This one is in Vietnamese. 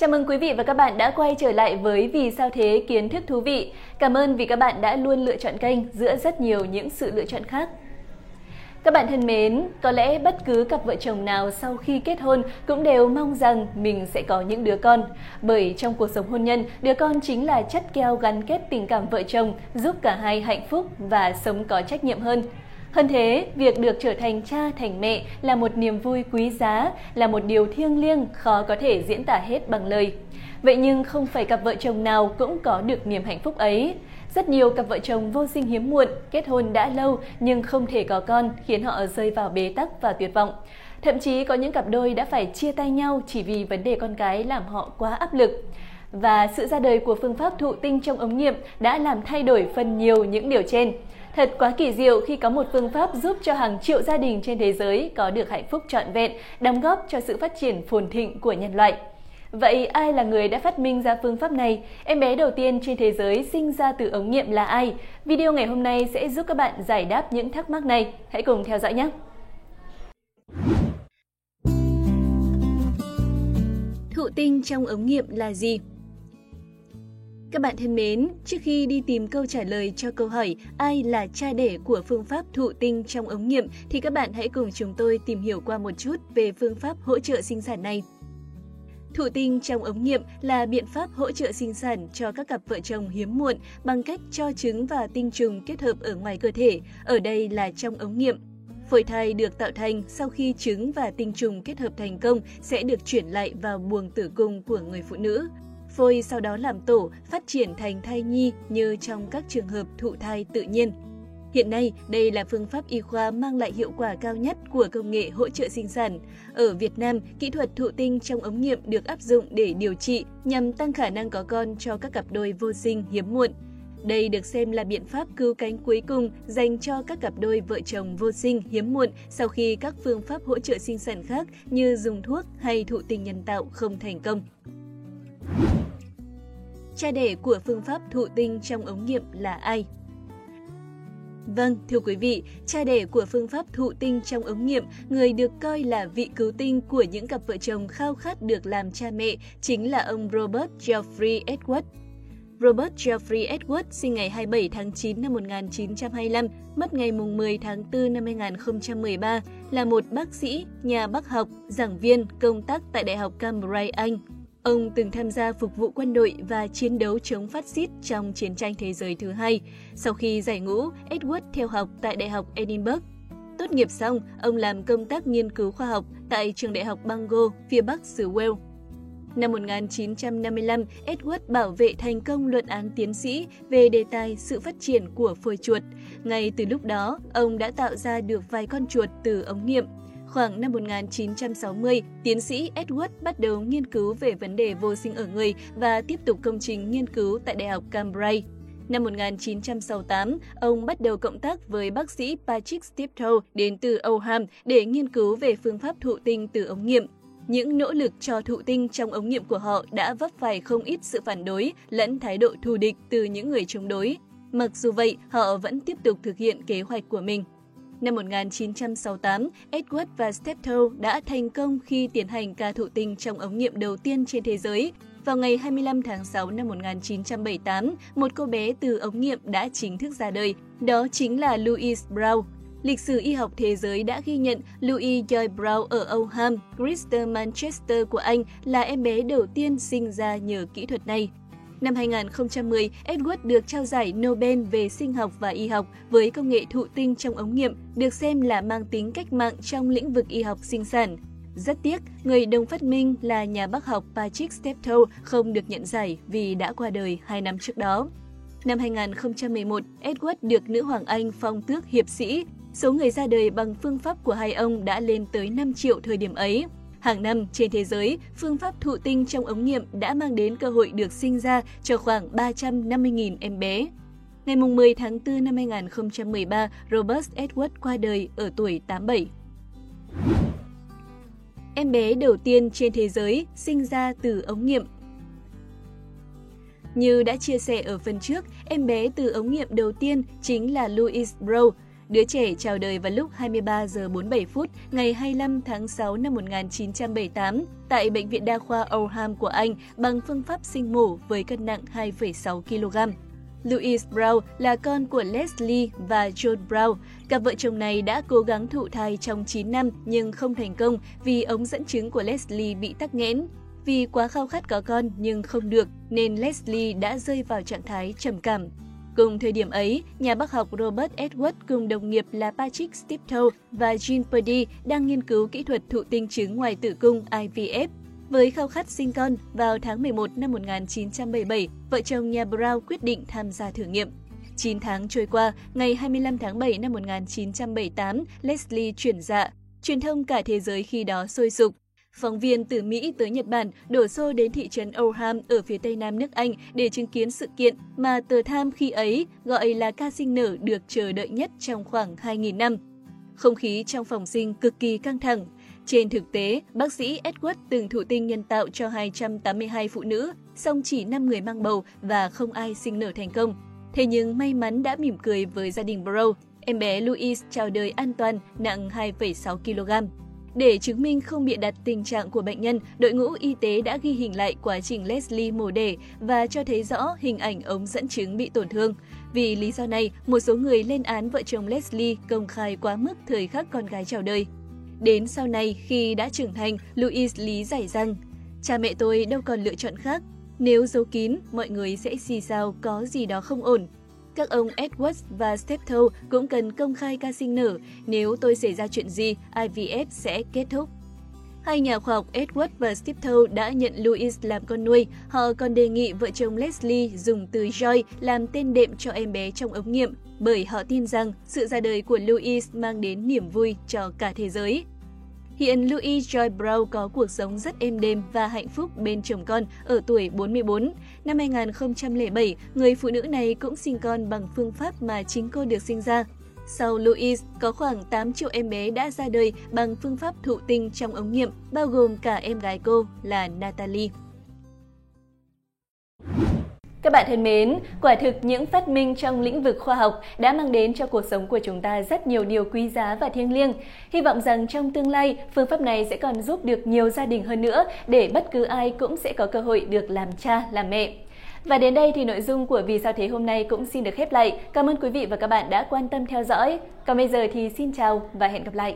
Chào mừng quý vị và các bạn đã quay trở lại với Vì sao thế kiến thức thú vị. Cảm ơn vì các bạn đã luôn lựa chọn kênh giữa rất nhiều những sự lựa chọn khác. Các bạn thân mến, có lẽ bất cứ cặp vợ chồng nào sau khi kết hôn cũng đều mong rằng mình sẽ có những đứa con. Bởi trong cuộc sống hôn nhân, đứa con chính là chất keo gắn kết tình cảm vợ chồng, giúp cả hai hạnh phúc và sống có trách nhiệm hơn. Hơn thế, việc được trở thành cha thành mẹ là một niềm vui quý giá, là một điều thiêng liêng khó có thể diễn tả hết bằng lời. Vậy nhưng không phải cặp vợ chồng nào cũng có được niềm hạnh phúc ấy. Rất nhiều cặp vợ chồng vô sinh hiếm muộn, kết hôn đã lâu nhưng không thể có con, khiến họ rơi vào bế tắc và tuyệt vọng. Thậm chí có những cặp đôi đã phải chia tay nhau chỉ vì vấn đề con cái làm họ quá áp lực. Và sự ra đời của phương pháp thụ tinh trong ống nghiệm đã làm thay đổi phần nhiều những điều trên. Thật quá kỳ diệu khi có một phương pháp giúp cho hàng triệu gia đình trên thế giới có được hạnh phúc trọn vẹn, đóng góp cho sự phát triển phồn thịnh của nhân loại. Vậy ai là người đã phát minh ra phương pháp này? Em bé đầu tiên trên thế giới sinh ra từ ống nghiệm là ai? Video ngày hôm nay sẽ giúp các bạn giải đáp những thắc mắc này. Hãy cùng theo dõi nhé! Thụ tinh trong ống nghiệm là gì? Các bạn thân mến, trước khi đi tìm câu trả lời cho câu hỏi ai là cha đẻ của phương pháp thụ tinh trong ống nghiệm thì các bạn hãy cùng chúng tôi tìm hiểu qua một chút về phương pháp hỗ trợ sinh sản này. Thụ tinh trong ống nghiệm là biện pháp hỗ trợ sinh sản cho các cặp vợ chồng hiếm muộn bằng cách cho trứng và tinh trùng kết hợp ở ngoài cơ thể, ở đây là trong ống nghiệm. Phôi thai được tạo thành sau khi trứng và tinh trùng kết hợp thành công sẽ được chuyển lại vào buồng tử cung của người phụ nữ. Phôi sau đó làm tổ, phát triển thành thai nhi như trong các trường hợp thụ thai tự nhiên. Hiện nay, đây là phương pháp y khoa mang lại hiệu quả cao nhất của công nghệ hỗ trợ sinh sản. Ở Việt Nam, kỹ thuật thụ tinh trong ống nghiệm được áp dụng để điều trị nhằm tăng khả năng có con cho các cặp đôi vô sinh hiếm muộn. Đây được xem là biện pháp cứu cánh cuối cùng dành cho các cặp đôi vợ chồng vô sinh hiếm muộn sau khi các phương pháp hỗ trợ sinh sản khác như dùng thuốc hay thụ tinh nhân tạo không thành công. Cha đẻ của phương pháp thụ tinh trong ống nghiệm là ai? Vâng, thưa quý vị, cha đẻ của phương pháp thụ tinh trong ống nghiệm, người được coi là vị cứu tinh của những cặp vợ chồng khao khát được làm cha mẹ chính là ông Robert Geoffrey Edward. Robert Geoffrey Edward sinh ngày 27 tháng 9 năm 1925, mất ngày 10 tháng 4 năm 2013, là một bác sĩ, nhà bác học, giảng viên, công tác tại Đại học Cambridge, Anh. Ông từng tham gia phục vụ quân đội và chiến đấu chống phát xít trong chiến tranh thế giới thứ hai. Sau khi giải ngũ, Edward theo học tại Đại học Edinburgh. Tốt nghiệp xong, ông làm công tác nghiên cứu khoa học tại trường đại học Bangor, phía bắc xứ Wales. Năm 1955, Edward bảo vệ thành công luận án tiến sĩ về đề tài sự phát triển của phôi chuột. Ngay từ lúc đó, ông đã tạo ra được vài con chuột từ ống nghiệm Khoảng năm 1960, tiến sĩ Edward bắt đầu nghiên cứu về vấn đề vô sinh ở người và tiếp tục công trình nghiên cứu tại Đại học Cambridge. Năm 1968, ông bắt đầu cộng tác với bác sĩ Patrick Steptoe đến từ Oham để nghiên cứu về phương pháp thụ tinh từ ống nghiệm. Những nỗ lực cho thụ tinh trong ống nghiệm của họ đã vấp phải không ít sự phản đối lẫn thái độ thù địch từ những người chống đối. Mặc dù vậy, họ vẫn tiếp tục thực hiện kế hoạch của mình. Năm 1968, Edward và Steptoe đã thành công khi tiến hành ca thụ tinh trong ống nghiệm đầu tiên trên thế giới. Vào ngày 25 tháng 6 năm 1978, một cô bé từ ống nghiệm đã chính thức ra đời, đó chính là Louise Brown. Lịch sử y học thế giới đã ghi nhận Louise Joy Brown ở Oldham, Greater Manchester của Anh là em bé đầu tiên sinh ra nhờ kỹ thuật này. Năm 2010, Edward được trao giải Nobel về sinh học và y học với công nghệ thụ tinh trong ống nghiệm, được xem là mang tính cách mạng trong lĩnh vực y học sinh sản. Rất tiếc, người đồng phát minh là nhà bác học Patrick Steptoe không được nhận giải vì đã qua đời 2 năm trước đó. Năm 2011, Edward được nữ hoàng Anh phong tước hiệp sĩ. Số người ra đời bằng phương pháp của hai ông đã lên tới 5 triệu thời điểm ấy. Hàng năm trên thế giới, phương pháp thụ tinh trong ống nghiệm đã mang đến cơ hội được sinh ra cho khoảng 350.000 em bé. Ngày 10 tháng 4 năm 2013, Robert Edward qua đời ở tuổi 87. Em bé đầu tiên trên thế giới sinh ra từ ống nghiệm Như đã chia sẻ ở phần trước, em bé từ ống nghiệm đầu tiên chính là Louise Brown. Đứa trẻ chào đời vào lúc 23 giờ 47 phút ngày 25 tháng 6 năm 1978 tại Bệnh viện Đa khoa Oldham của Anh bằng phương pháp sinh mổ với cân nặng 2,6 kg. Louise Brown là con của Leslie và John Brown. Cặp vợ chồng này đã cố gắng thụ thai trong 9 năm nhưng không thành công vì ống dẫn trứng của Leslie bị tắc nghẽn. Vì quá khao khát có con nhưng không được nên Leslie đã rơi vào trạng thái trầm cảm. Cùng thời điểm ấy, nhà bác học Robert Edward cùng đồng nghiệp là Patrick Stiptoe và Jean Purdy đang nghiên cứu kỹ thuật thụ tinh trứng ngoài tử cung IVF. Với khao khát sinh con, vào tháng 11 năm 1977, vợ chồng nhà Brown quyết định tham gia thử nghiệm. 9 tháng trôi qua, ngày 25 tháng 7 năm 1978, Leslie chuyển dạ. Truyền thông cả thế giới khi đó sôi sục. Phóng viên từ Mỹ tới Nhật Bản đổ xô đến thị trấn Oldham ở phía tây nam nước Anh để chứng kiến sự kiện mà tờ Tham khi ấy gọi là ca sinh nở được chờ đợi nhất trong khoảng 2.000 năm. Không khí trong phòng sinh cực kỳ căng thẳng. Trên thực tế, bác sĩ Edward từng thụ tinh nhân tạo cho 282 phụ nữ, song chỉ 5 người mang bầu và không ai sinh nở thành công. Thế nhưng may mắn đã mỉm cười với gia đình Bro, Em bé Louise chào đời an toàn, nặng 2,6 kg. Để chứng minh không bị đặt tình trạng của bệnh nhân, đội ngũ y tế đã ghi hình lại quá trình Leslie mổ đẻ và cho thấy rõ hình ảnh ống dẫn trứng bị tổn thương. Vì lý do này, một số người lên án vợ chồng Leslie công khai quá mức thời khắc con gái chào đời. Đến sau này, khi đã trưởng thành, Louis lý giải rằng, cha mẹ tôi đâu còn lựa chọn khác. Nếu giấu kín, mọi người sẽ xì xào có gì đó không ổn. Các ông Edwards và Steptoe cũng cần công khai ca sinh nở. Nếu tôi xảy ra chuyện gì, IVF sẽ kết thúc. Hai nhà khoa học Edward và Steptoe đã nhận Louis làm con nuôi. Họ còn đề nghị vợ chồng Leslie dùng từ Joy làm tên đệm cho em bé trong ống nghiệm, bởi họ tin rằng sự ra đời của Louis mang đến niềm vui cho cả thế giới. Hiện Louis Joy Brown có cuộc sống rất êm đềm và hạnh phúc bên chồng con ở tuổi 44. Năm 2007, người phụ nữ này cũng sinh con bằng phương pháp mà chính cô được sinh ra. Sau Louis, có khoảng 8 triệu em bé đã ra đời bằng phương pháp thụ tinh trong ống nghiệm, bao gồm cả em gái cô là Natalie. Các bạn thân mến, quả thực những phát minh trong lĩnh vực khoa học đã mang đến cho cuộc sống của chúng ta rất nhiều điều quý giá và thiêng liêng. Hy vọng rằng trong tương lai, phương pháp này sẽ còn giúp được nhiều gia đình hơn nữa để bất cứ ai cũng sẽ có cơ hội được làm cha, làm mẹ. Và đến đây thì nội dung của Vì sao thế hôm nay cũng xin được khép lại. Cảm ơn quý vị và các bạn đã quan tâm theo dõi. Còn bây giờ thì xin chào và hẹn gặp lại.